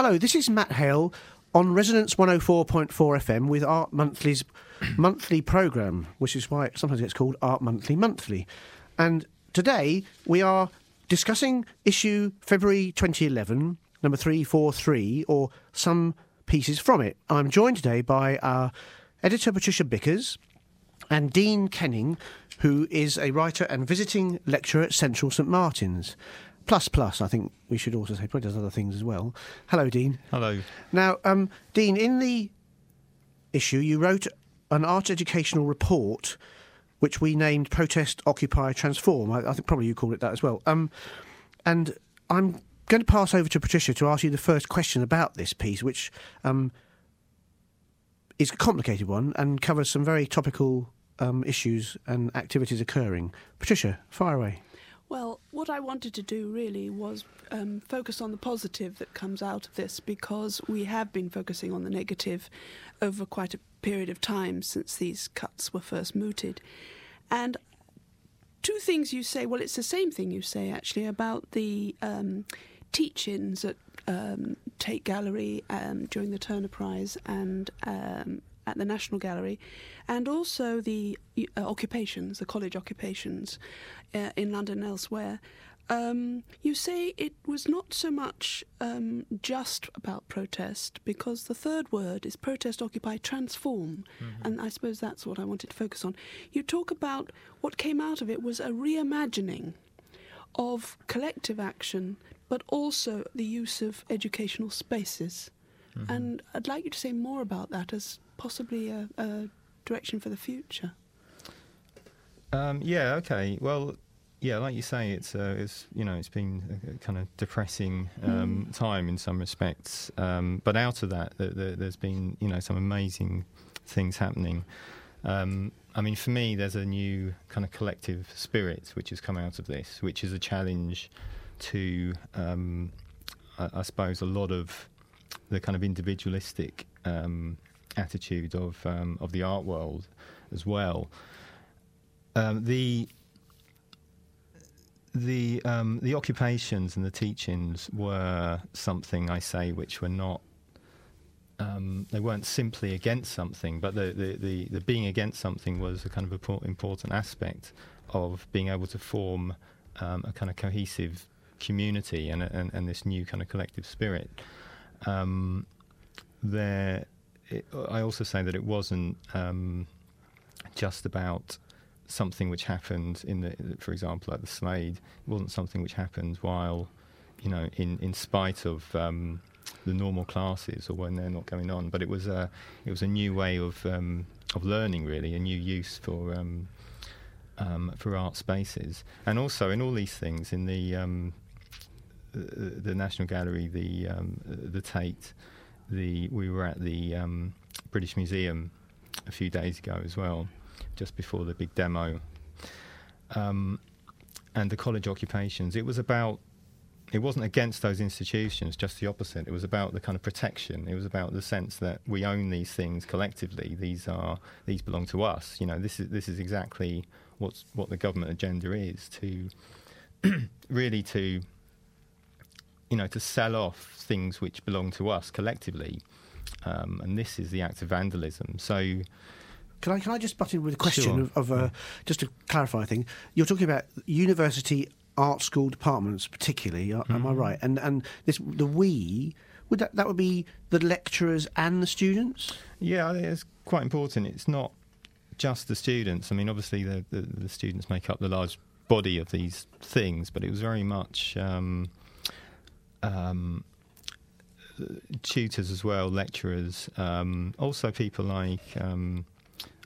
Hello, this is Matt Hale on Resonance 104.4 FM with Art Monthly's monthly programme, which is why it sometimes it's called Art Monthly Monthly. And today we are discussing issue February 2011, number 343, or some pieces from it. I'm joined today by our editor Patricia Bickers and Dean Kenning, who is a writer and visiting lecturer at Central St Martin's. Plus, plus, I think we should also say, probably does other things as well. Hello, Dean. Hello. Now, um, Dean, in the issue, you wrote an art educational report which we named Protest, Occupy, Transform. I, I think probably you called it that as well. Um, and I'm going to pass over to Patricia to ask you the first question about this piece, which um, is a complicated one and covers some very topical um, issues and activities occurring. Patricia, fire away. Well, what I wanted to do really was um, focus on the positive that comes out of this because we have been focusing on the negative over quite a period of time since these cuts were first mooted. And two things you say, well, it's the same thing you say actually about the um, teach ins at um, Tate Gallery um, during the Turner Prize and um, at the National Gallery, and also the uh, occupations, the college occupations uh, in London and elsewhere. Um, you say it was not so much um, just about protest because the third word is protest, occupy, transform. Mm-hmm. And I suppose that's what I wanted to focus on. You talk about what came out of it was a reimagining of collective action, but also the use of educational spaces. Mm-hmm. And I'd like you to say more about that as possibly a, a direction for the future. Um, yeah. Okay. Well, yeah, like you say, it's uh, it's you know it's been a, kind of depressing um, mm. time in some respects, um, but out of that, the, the, there's been you know some amazing things happening. Um, I mean, for me, there's a new kind of collective spirit which has come out of this, which is a challenge to, um, I, I, suppose, a lot of the kind of individualistic um, attitude of um, of the art world as well. the the um, the occupations and the teach-ins were something I say which were not um, they weren't simply against something, but the, the, the, the, being against something was a kind of important aspect of being able to form um, a kind of cohesive community and, and, and this new kind of collective spirit. Um, there, it, I also say that it wasn't um, just about something which happened in the, for example, at the Slade. It wasn't something which happened while, you know, in in spite of um, the normal classes or when they're not going on. But it was a it was a new way of um, of learning, really, a new use for. Um, um for art spaces, and also in all these things, in the um, the, the, National Gallery, the um, the Tate, the we were at the British Museum a few days ago as well, just before the big demo. Um, and the college occupations, it was about, it wasn't against those institutions, just the opposite. It was about the kind of protection. It was about the sense that we own these things collectively. These are, these belong to us. You know, this is, this is exactly what's, what the government agenda is to really to, you know, to sell off things which belong to us collectively. Um, and this is the act of vandalism. So, can I can I just butt in with a question sure. of, of uh, just to clarify a thing? You're talking about university art school departments, particularly. Mm-hmm. Am I mm-hmm. right? And and this the we would that that would be the lecturers and the students. Yeah, it's quite important. It's not just the students. I mean, obviously the, the, the students make up the large body of these things, but it was very much. Um, um, tutors as well, lecturers, um, also people like um,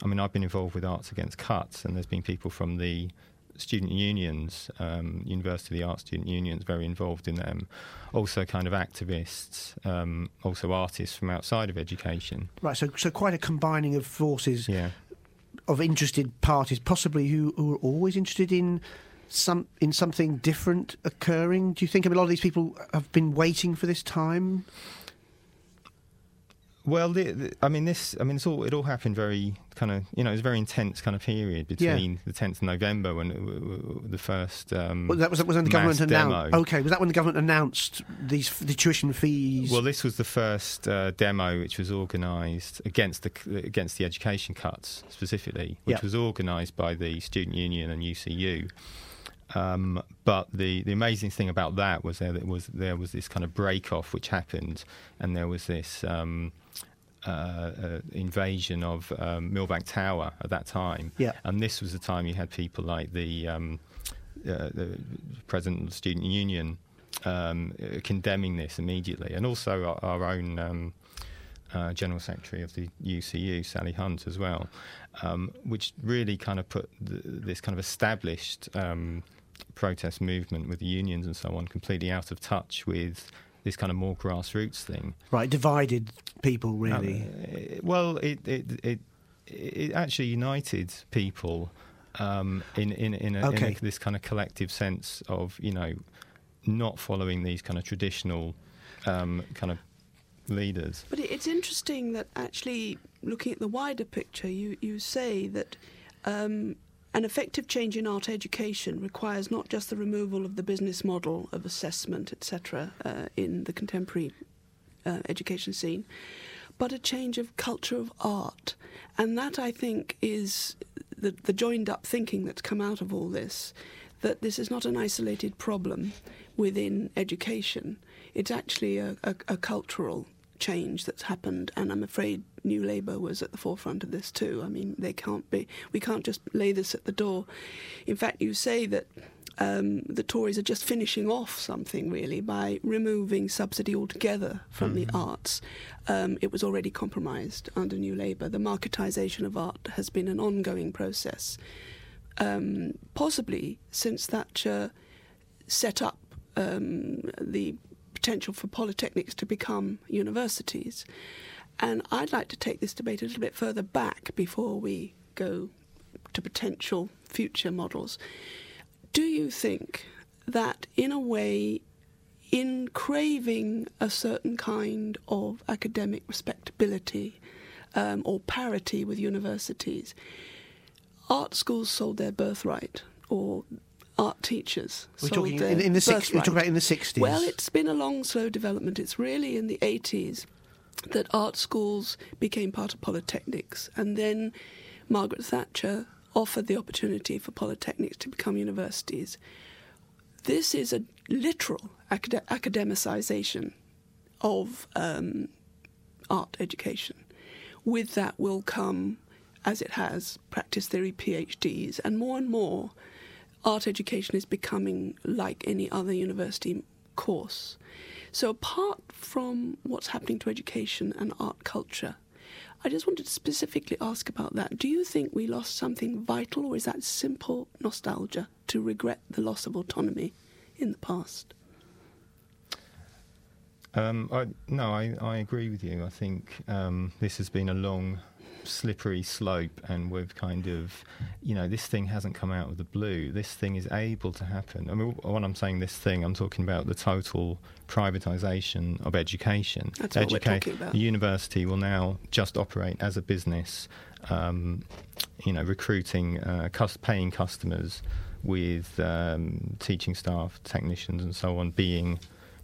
I mean, I've been involved with Arts Against Cuts, and there's been people from the student unions, um, University of the Arts student unions, very involved in them. Also, kind of activists, um, also artists from outside of education. Right. So, so quite a combining of forces. Yeah. Of interested parties, possibly who, who are always interested in some in something different occurring. Do you think I mean, a lot of these people have been waiting for this time? Well, the, the, I mean, this. I mean, it's all. It all happened very kind of. You know, it was a very intense kind of period between the 10th of November when it, the first. Um, Well, that was, that was when the government announced. Okay, was that when the government announced these the tuition fees? Well, this was the first uh, demo which was organised against the against the education cuts specifically, which Yeah. was organised by the student union and UCU. Um, but the, the amazing thing about that was there, that was there was this kind of break off which happened, and there was this um, uh, uh, invasion of um, Millbank Tower at that time. Yeah. And this was the time you had people like the, um, uh, the president of the student union um, uh, condemning this immediately, and also our, our own. Um, uh, General Secretary of the UCU, Sally Hunt, as well, um, which really kind of put th- this kind of established um, protest movement with the unions and so on completely out of touch with this kind of more grassroots thing. right, divided people really. Uh, well, it it, it it actually united people um, in in in, a, in a, this kind of collective sense of you know not following these kind of traditional um, kind of leaders. But it's interesting that actually, looking at the wider picture, you, you say that um, an effective change in art education requires not just the removal of the business model of assessment, etc., uh, in the contemporary uh, education scene, but a change of culture of art. And that, I think, is the, the joined up thinking that's come out of all this that this is not an isolated problem within education. It's actually a, a, a cultural change that's happened, and I'm afraid New Labour was at the forefront of this too. I mean, they can't be, we can't just lay this at the door. In fact, you say that um, the Tories are just finishing off something really by removing subsidy altogether from the arts. Um, it was already compromised under New Labour. The marketisation of art has been an ongoing process, um, possibly since Thatcher set up um, the potential for polytechnics to become universities. And I'd like to take this debate a little bit further back before we go to potential future models. Do you think that, in a way, in craving a certain kind of academic respectability um, or parity with universities, art schools sold their birthright, or art teachers We're sold talking their in, in the six, we're talking about in the sixties. Well, it's been a long, slow development. It's really in the 80s that art schools became part of polytechnics, and then Margaret Thatcher offered the opportunity for polytechnics to become universities. This is a literal acad- academicization of um, art education. With that will come, as it has, practice theory PhDs, and more and more art education is becoming like any other university course. So, apart from what's happening to education and art culture, I just wanted to specifically ask about that. Do you think we lost something vital, or is that simple nostalgia to regret the loss of autonomy in the past? Um, I, no, I, I agree with you. I think um, this has been a long, slippery slope, and we've kind of, you know, this thing hasn't come out of the blue. This thing is able to happen. I mean, when I'm saying this thing, I'm talking about the total privatisation of education. That's what we're talking about. The university will now just operate as a business, um, you know, recruiting, uh, cus- paying customers with um, teaching staff, technicians, and so on being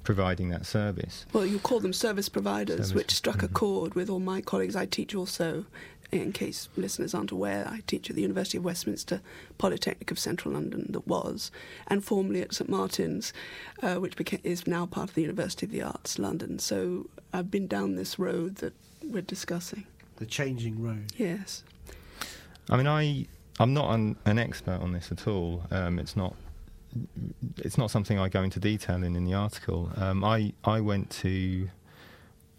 providing that service. Well, you call them service providers, Service- which struck a mhm. chord with all my colleagues. I teach also, in case listeners aren't aware, I teach at the University of Westminster Polytechnic of Central London, that was, and formerly at St Martin's, uh, which beca- is now part of the University of the Arts, London. So I've been down this road that we're discussing. the changing road. Yes. I mean, I I'm not an, an expert on this at all. Um, it's not it's not something I go into detail in in the article. Um, I I went to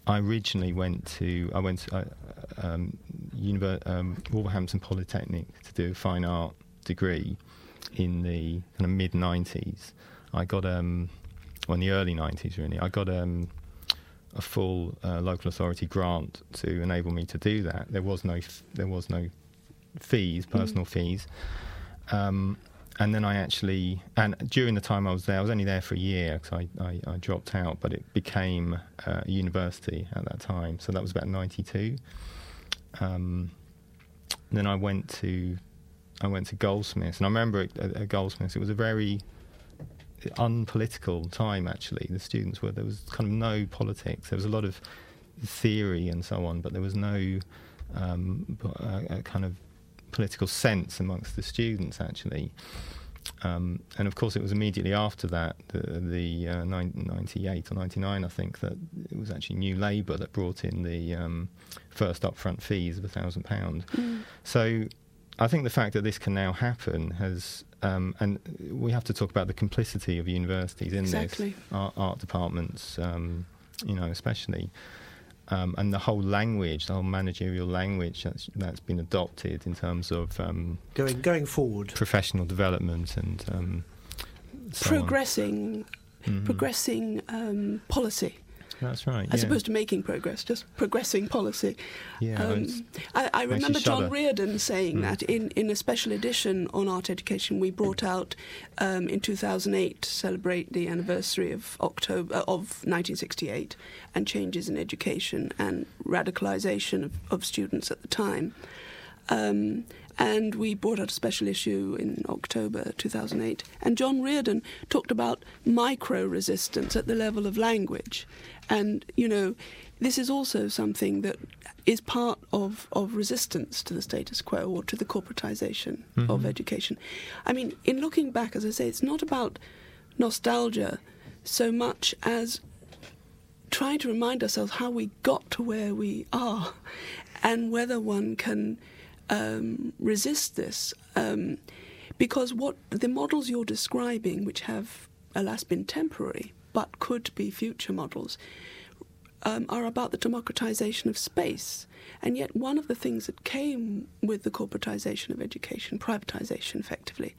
I originally went to I went to, uh, um, Univer- um, Wolverhampton Polytechnic to do a fine art degree in the kind of mid '90s. I got um well in the early '90s really. I got um a full uh, local authority grant to enable me to do that. There was no f- there was no fees, personal fees, um, and then I actually, and during the time I was there, I was only there for a year because I, I, I, dropped out, but it became uh, a university at that time. So that was about 92. Um, then I went to I went to Goldsmiths, and I remember at, at Goldsmiths it was a very unpolitical time. Actually, the students were there was kind of no politics. There was a lot of theory and so on, but there was no um, a, a kind of political sense amongst the students actually. Um, and of course, it was immediately after that, the, the uh, 98 or 99, I think, that it was actually New Labour that brought in the um, first upfront fees of £1,000. Mm. So I think the fact that this can now happen has, um, and we have to talk about the complicity of universities in exactly. this, art, art departments, um, you know, especially um, and the whole language, the whole managerial language that's that's been adopted in terms of um, going going forward, professional development and um, so progressing, mm-hmm. progressing um, policy. That's right. As yeah. opposed to making progress, just progressing policy. Yeah, um, I, I remember John Reardon saying mm. that in, in a special edition on art education we brought out um, in 2008 to celebrate the anniversary of October uh, of 1968 and changes in education and radicalisation of, of students at the time. Um, and we brought out a special issue in October 2008. And John Reardon talked about micro resistance at the level of language. And, you know, this is also something that is part of, of resistance to the status quo or to the corporatization mm-hmm. of education. I mean, in looking back, as I say, it's not about nostalgia so much as trying to remind ourselves how we got to where we are and whether one can um, resist this. Um, because what the models you're describing, which have alas been temporary but could be future models, um, are about the democratization of space. And yet, one of the things that came with the corporatization of education, privatization effectively,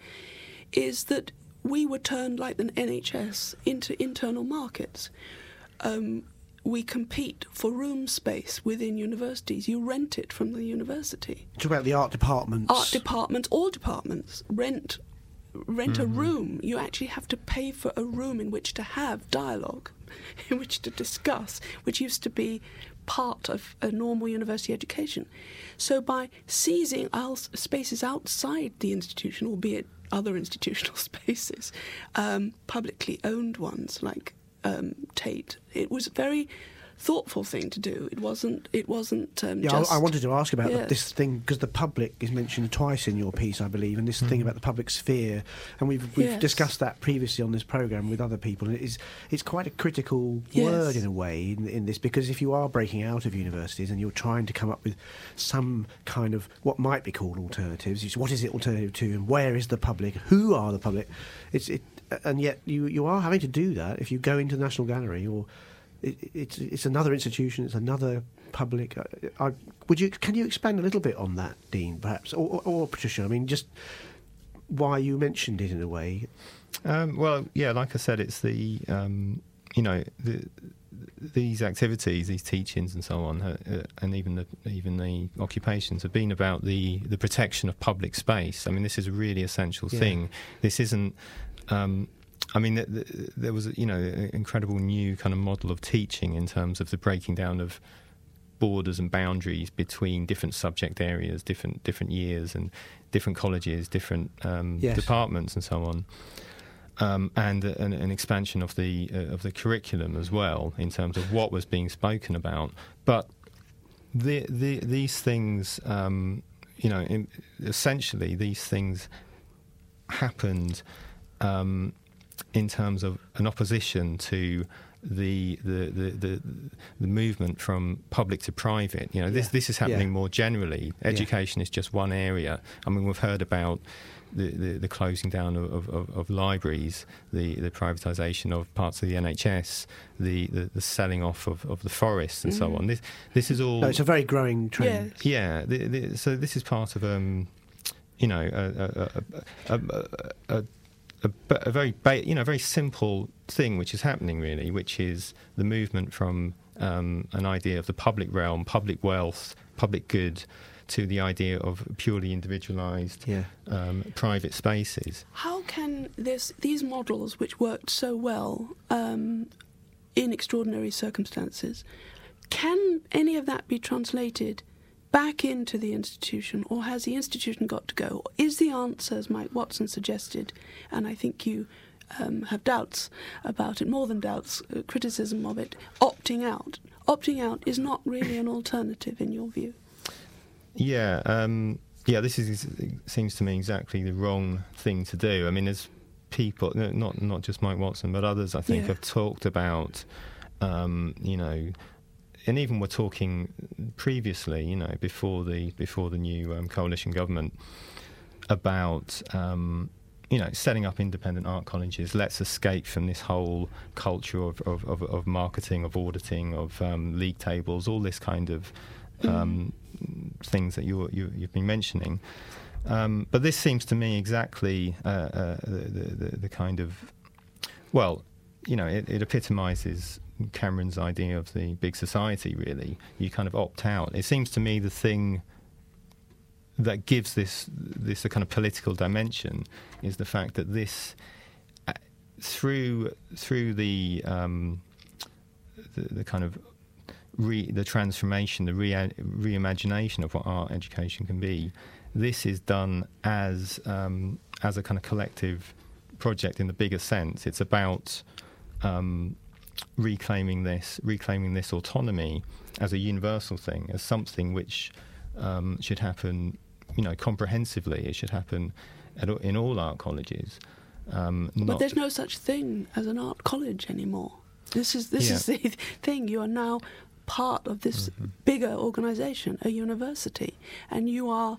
is that we were turned like the NHS into internal markets. Um, we compete for room space within universities. You rent it from the university. Talk about the art departments. Art departments, all departments rent rent mm-hmm. a room. You actually have to pay for a room in which to have dialogue, in which to discuss, which used to be part of a normal university education. So by seizing spaces outside the institution, albeit other institutional spaces, um, publicly owned ones like um, Tate. It was a very thoughtful thing to do. It wasn't. It wasn't. Um, yeah, just, I, I, wanted to ask about yes. this thing because the public is mentioned twice in your piece, I believe, and this mm. thing hmm. about the public sphere, and we've we've yes. discussed that previously on this program with other people, and it is it's quite a critical yes. word in a way in, in this because if you are breaking out of universities and you're trying to come up with some kind of what might be called alternatives, what is it alternative to, and where is the public? Who are the public? It's it, and yet you you are having to do that if you go into the National Gallery or it, it's it's another institution, it's another public. I, uh, I, would you can you expand a little bit on that, Dean, perhaps, or, or, or Patricia? I mean, just why you mentioned it in a way. Um, well, yeah, like I said, it's the um, you know the, these activities, these teach-ins, and so on, uh, uh, and even the even the occupations have been about the the protection of public space. I mean, this is a really essential yeah. thing. This isn't um, I mean, th- th- there was, you know, an incredible new kind of model of teaching in terms of the breaking down of borders and boundaries between different subject areas, different different years, and different colleges, different um, yes. departments, and so on. Um, and an, an, expansion of the uh, of the curriculum as well in terms of what was being spoken about. But the, the, these things, um, you know, in, essentially these things happened um, in terms of an opposition to the the, the, the, the movement from public to private. You know, this yeah. this is happening yeah. more generally. Education yeah. is just one area. I mean, we've heard about the, the, the closing down of, of, of, libraries, the, the privatisation of parts of the NHS, the, the, the selling off of, of the forests, and mm. so on. This this is all. No, it's a very growing trend. Yeah. so this is part of um, you know, a, a, a, a a, a very ba- you know very simple thing which is happening really, which is the movement from um, an idea of the public realm, public wealth, public good, to the idea of purely individualized Yeah. um, private spaces. How can this these models, which worked so well um, in extraordinary circumstances, can any of that be translated back into the institution, or has the institution got to go? Is the answer, as Mike Watson suggested, and I think you um, have doubts about it, more than doubts, uh, criticism of it, opting out? Opting out is not really an alternative, in your view. Yeah, um, yeah. This is seems to me exactly the wrong thing to do. I mean, as people, not not just Mike Watson, but others, I think, Yeah. have talked about, um, you know, and even we're talking previously, you know, before the before the new um, coalition government, about. Um, you know, setting up independent art colleges. Let's escape from this whole culture of, of, of, of marketing, of auditing, of um, league tables, all this kind of um, things that you, you, you've been mentioning. Um, but this seems to me exactly uh, uh, the, the, the kind of, well, you know, it, it epitomises Cameron's idea of the big society, really. You kind of opt out. It seems to me the thing that gives this this a kind of political dimension is the fact that this uh, through through the um, the, the kind of re, the transformation, the re, reimagination of what art education can be. This is done as um, as a kind of collective project in the bigger sense. It's about um, reclaiming this, reclaiming this autonomy as a universal thing, as something which um, should happen, you know, comprehensively. It should happen at, in all art colleges. Um, But there's no such thing as an art college anymore. This is this Yeah. is the thing. You are now part of this Mm-hmm. bigger organisation, a university, and you are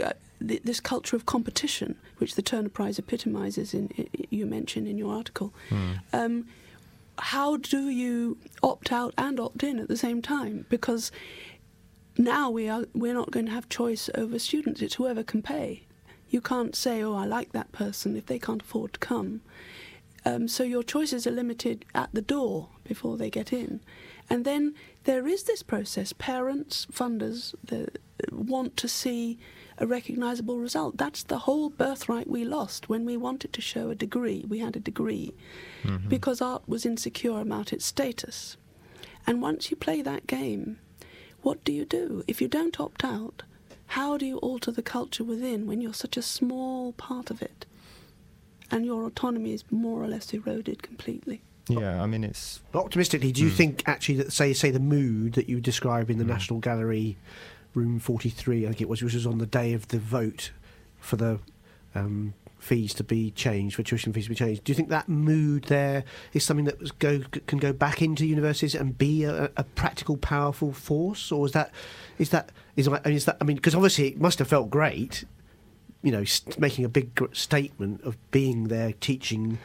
uh, th- this culture of competition, which the Turner Prize epitomises. In i- you mention in your article. Hmm. Um, how do you opt out and opt in at the same time? Because now we are we're not going to have choice over students. It's whoever can pay. You can't say, "Oh, I like that person," if they can't afford to come. Um, so your choices are limited at the door before they get in, and then there is this process. Parents, funders, the, want to see a recognisable result. That's the whole birthright we lost when we wanted to show a degree. We had a degree mm-hmm. because art was insecure about its status. And once you play that game, what do you do? If you don't opt out, how do you alter the culture within when you're such a small part of it? And your autonomy is more or less eroded completely. yeah, I mean, it's Optimistically, do you mm. think actually that say say the mood that you describe in the mm. National Gallery, room forty three, I think it was, which was on the day of the vote for the um, fees to be changed, for tuition fees to be changed. Do you think that mood there is something that go can go back into universities and be a, a practical, powerful force, or is that is that is, I mean, is that I mean because obviously it must have felt great, you know, st- making a big statement of being there teaching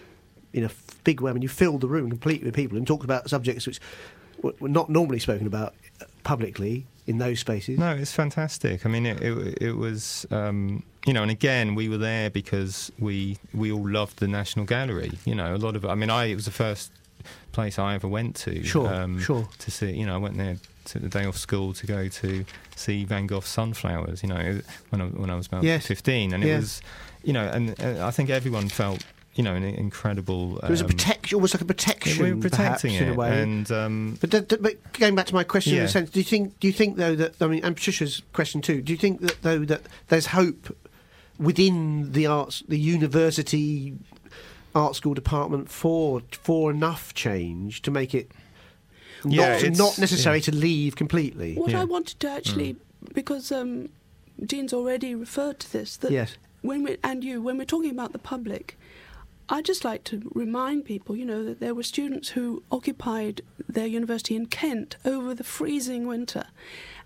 in a big way. I mean, you filled the room completely with people and talked about subjects which were not normally spoken about publicly in those spaces. No, it's fantastic. I mean, it it, it was um, you know, and again, we were there because we we all loved the National Gallery. You know, a lot of I mean, I it was the first place I ever went to. Sure, um, sure. To see, you know, I went there to the day off school to go to see Van Gogh's Sunflowers. You know, when I when I was about Yes. fifteen, and it was, you know, and uh, I think everyone felt. You know, an incredible. It was a um, protection, almost like a protection, we were protecting perhaps, it, in a way. and um, But, d- d- but going back to my question, in a sense, do you think? Do you think though that I mean, and Patricia's question too? Do you think that though that there's hope within the arts, the university art school department for for enough change to make it Yeah, not, it's- not necessary to leave completely? What Yeah. I wanted to actually, because um, Dean's already referred to this, that Yes. when we and you when we're talking about the public, I'd just like to remind people, you know, that there were students who occupied their university in Kent over the freezing winter,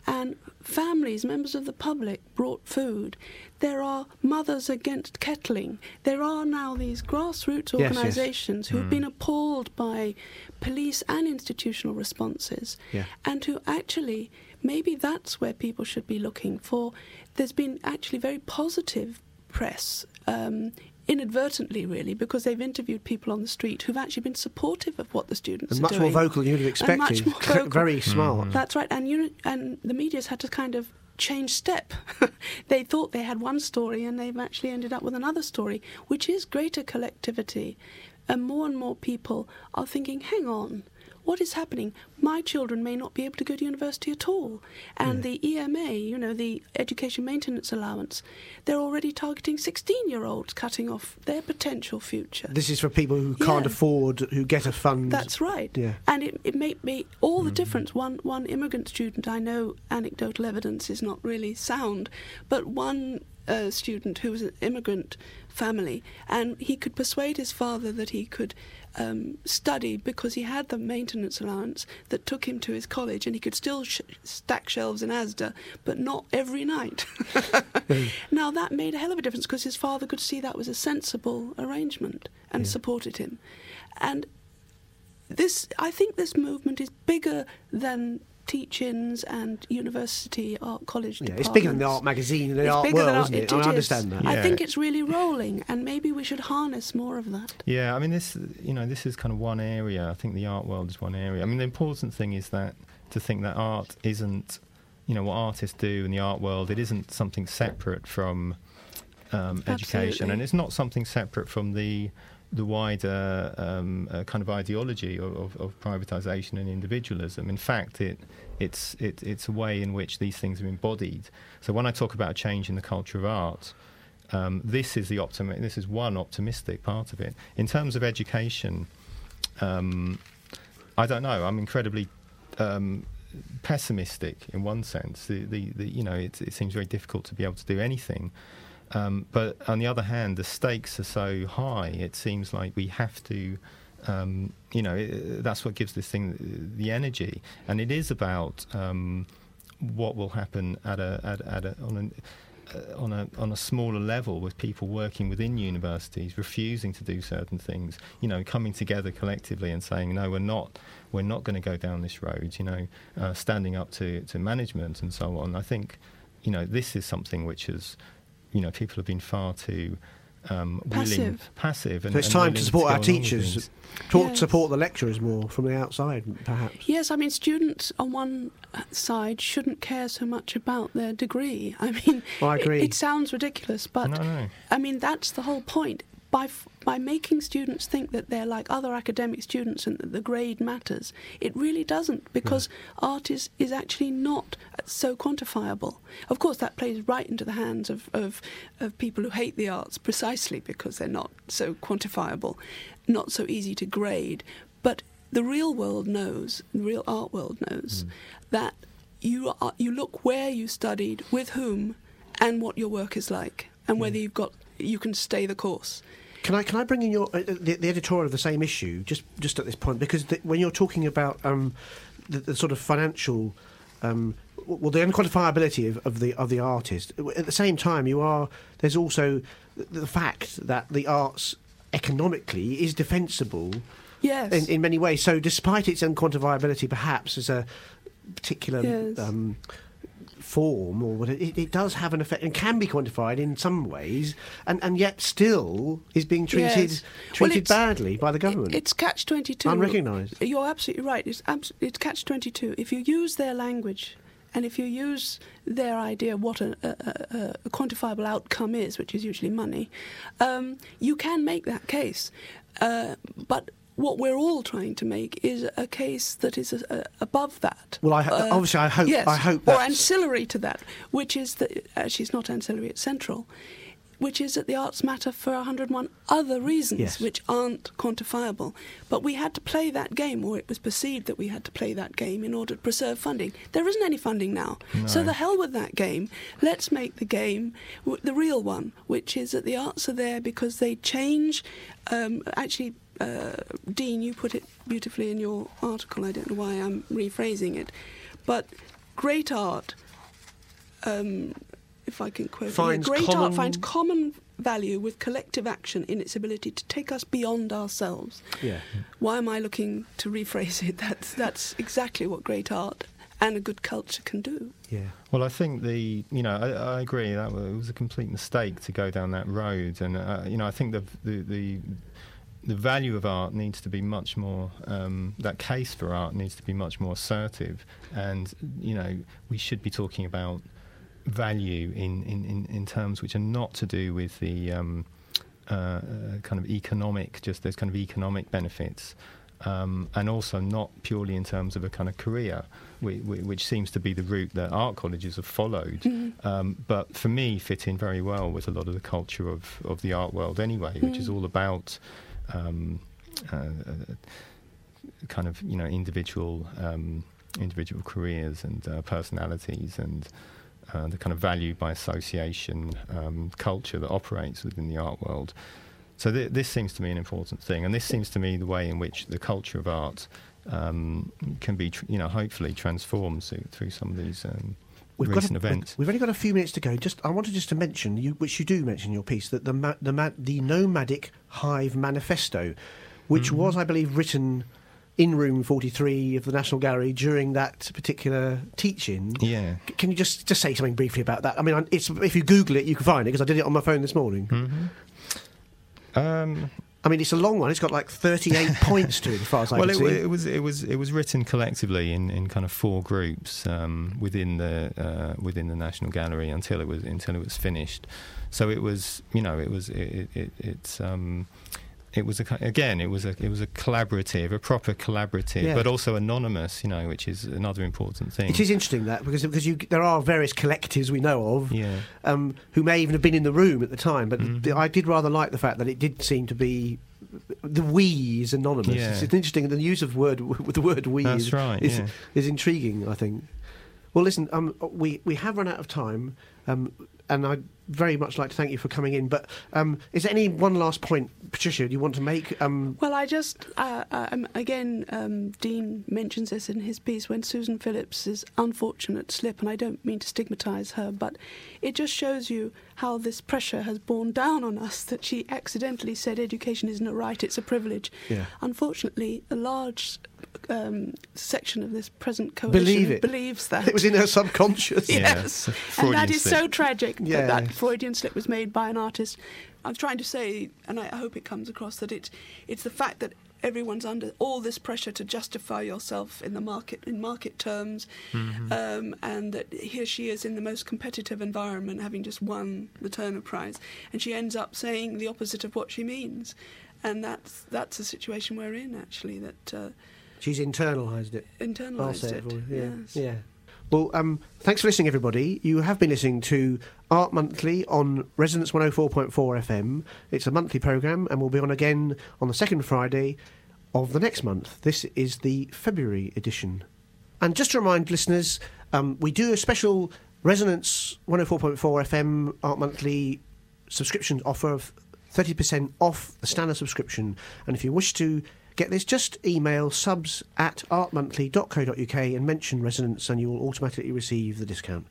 and families, members of the public, brought food. There are mothers against kettling. There are now these grassroots Yes, yes. organisations who have been appalled by police and institutional responses, Yeah. and who actually maybe that's where people should be looking for. There's been actually very positive press, um, inadvertently really, because they've interviewed people on the street who've actually been supportive of what the students And are much more vocal than you'd have And much expected. more vocal. Very smart. Hmm. That's right, and you and the media's had to kind of change step. they thought they had one story and they've actually ended up with another story, which is greater collectivity. And more and more people are thinking, hang on, what is happening? My children may not be able to go to university at all. And the EMA, you know, the Education Maintenance Allowance, they're already targeting 16 year olds, cutting off their potential future. This is for people who can't afford, who get a fund. That's right. Yeah. And it, it may make all the difference. One one immigrant student, I know anecdotal evidence is not really sound, but one uh, student who was an immigrant family, and he could persuade his father that he could um, study because he had the maintenance allowance that took him to his college, and he could still sh- stack shelves in ASDA, but not every night. now that made a hell of a difference because his father could see that was a sensible arrangement and Yeah. supported him, and this I think this movement is bigger than teach-ins and university art college yeah, it's bigger than the art magazine and the It's art bigger world, than isn't it? it I is. understand that. I think it's really rolling, and maybe we should harness more of that. Yeah, I mean, this you know, this is kind of one area. I think the art world is one area. I mean, the important thing is that to think that art isn't, you know, what artists do in the art world. It isn't something separate from um, education, and it's not something separate from the the wider um, uh, kind of ideology of, of, of privatization and individualism. In fact, it it's it, it's a way in which these things are embodied. So when I talk about change in the culture of art, um, this is the optimi- This is one optimistic part of it. In terms of education, um, I don't know. I'm incredibly um, pessimistic in one sense. The, the, the you know, it, it seems very difficult to be able to do anything. Um, but on the other hand, the stakes are so high. It seems like we have to. Um, you know, it, that's what gives this thing the energy, and it is about um, what will happen at a, at, at a on an uh, on a on a smaller level with people working within universities refusing to do certain things you know coming together collectively and saying no we're not we're not going to go down this road you know uh, standing up to to management and so on i think you know this is something which is you know people have been far too um, willing Passive. passive and, So it's and time to support go our teachers, things. Talk, Yes. support the lecturers more from the outside, perhaps. Yes, I mean, students on one side shouldn't care so much about their degree. I mean, Oh, I it- agree. It, sounds ridiculous, but no no I mean, that's the whole point. By, f- by making students think that they're like other academic students and that the grade matters, it really doesn't because hmm. art is, is actually not uh, so quantifiable. Of course, that plays right into the hands of, of, of people who hate the arts precisely because they're not so quantifiable, not so easy to grade. But the real world knows, the real art world knows, hmm. that you, are, you look where you studied, with whom, and what your work is like, and whether hmm. you've got you can stay the course. Can I can I bring in your uh, the, the editorial of the same issue just just at this point because the, when you're talking about um, the, the sort of financial um, well the unquantifiability of, of the of the artist at the same time you are there's also the, the fact that the arts economically is defensible Yes. in, in many ways so despite its unquantifiability perhaps as a particular Yes. um, form or what it, it does have an effect and can be quantified in some ways and, and yet still is being treated Yes. Treated it's- badly by the government. It's catch twenty two. Unrecognised. You're absolutely right. It's abs- it's catch twenty two. If you use their language, and if you use their idea of what a, a, a, a quantifiable outcome is, which is usually money, um, you can make that case. Uh, but what we're all trying to make is a case that is uh, above that. Well, I Uh, obviously I hope yes, I hope or ancillary to that, which is that actually it's not ancillary; it's central. Which is that the arts matter for 101 other reasons, Yes. which aren't quantifiable. But we had to play that game, or it was perceived that we had to play that game in order to preserve funding. There isn't any funding now. So the hell with that game. Let's make the game w- the real one, which is that the arts are there because they change. Um, actually, uh, Dean, you put it beautifully in your article. I don't know why I'm rephrasing it. But great art um, if I can quote, it, Finds great common- art finds common value with collective action in its ability to take us beyond ourselves. yeah. Why am I looking to rephrase it? That's that's exactly what great art and a good culture can do. Yeah. Well, I think the you know I, I agree that wa- it was a complete mistake to go down that road, and uh, you know I think the the. the the value of art needs to be much more. Um, that case for art needs to be much more assertive, and you know we should be talking about value in, in, in, in terms which are not to do with the um, uh, uh, kind of economic, just those kind of economic benefits. Um, and also not purely in terms of a kind of career, which, which seems to be the route that art colleges have followed. Mm-hmm. Um, but for me, fit in very well with a lot of the culture of, of the art world anyway, which is Mm. all about um, uh, uh, kind of you know individual um, individual careers and uh, personalities and uh, the kind of value by association um, culture that operates within the art world. So th- this seems to me an important thing, and this seems to me the way in which the culture of art um, can be, tr- you know, hopefully transformed through, through some of these um, We've recent got a, events. We've only got a few minutes to go. Just I wanted just to mention, you, which you do mention in your piece, that the ma- the, ma- the nomadic hive manifesto, which Mhm. was, I believe, written in room 43 of the National Gallery during that particular teaching. Yeah. C- Can you just just say something briefly about that? I mean, it's, if you Google it, you can find it because I did it on my phone this morning. hmm Um, I mean, it's a long one. It's got like 38 points to it, as far as I well, can it, see. it was it was it was written collectively in, in kind of four groups um, within the uh, within the National Gallery until it was until it was finished. So it was you know it was it, it, it's um, it was a, again it was a it was a collaborative a proper collaborative Yeah. but also anonymous you know which is another important thing. It is interesting that because because you, there are various collectives we know of Yeah. um, who may even have been in the room at the time, but Mhm. the, I did rather like the fact that it did seem to be the we is anonymous. Yeah. It's, it's interesting the use of word the word we That's is, right. is, yeah. is intriguing. I think. Well, listen, um, we we have run out of time, um, and I'd very much like to thank you for coming in. But um, is there any one last point, Patricia, you want to make? Um, Well, I just, uh, um, again, um, Dean mentions this in his piece when Susan Philipsz's unfortunate slip, and I don't mean to stigmatise her, but it just shows you how this pressure has borne down on us that she accidentally said education isn't a right, it's a privilege. yeah. Unfortunately, a large um, section of this present coalition Believe it. believes that. It was in her subconscious. Yeah. Yeah, Yes. and Freudian that is slip. so tragic Yeah. that that Freudian slip was made by an artist. I'm trying to say, and I hope it comes across, that it, it's the fact that everyone's under all this pressure to justify yourself in the market in market terms, Mhm. um, and that here she is in the most competitive environment, having just won the Turner Prize, and she ends up saying the opposite of what she means, and that's that's the situation we're in actually. That uh, She's internalised it. Internalized said, it. Yeah. yes. Yeah. Well, um, thanks for listening, everybody. You have been listening to Art Monthly on Resonance 104.4 FM. It's a monthly programme and we'll be on again on the second Friday of the next month. This is the February edition. And just to remind listeners, um, we do a special Resonance 104.4 FM Art Monthly subscription offer of 30% off the standard subscription. And if you wish to get this, just email subs at artmonthly.co.uk and mention Resonance, and you will automatically receive the discount.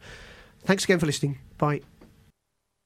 Thanks again for listening. Bye.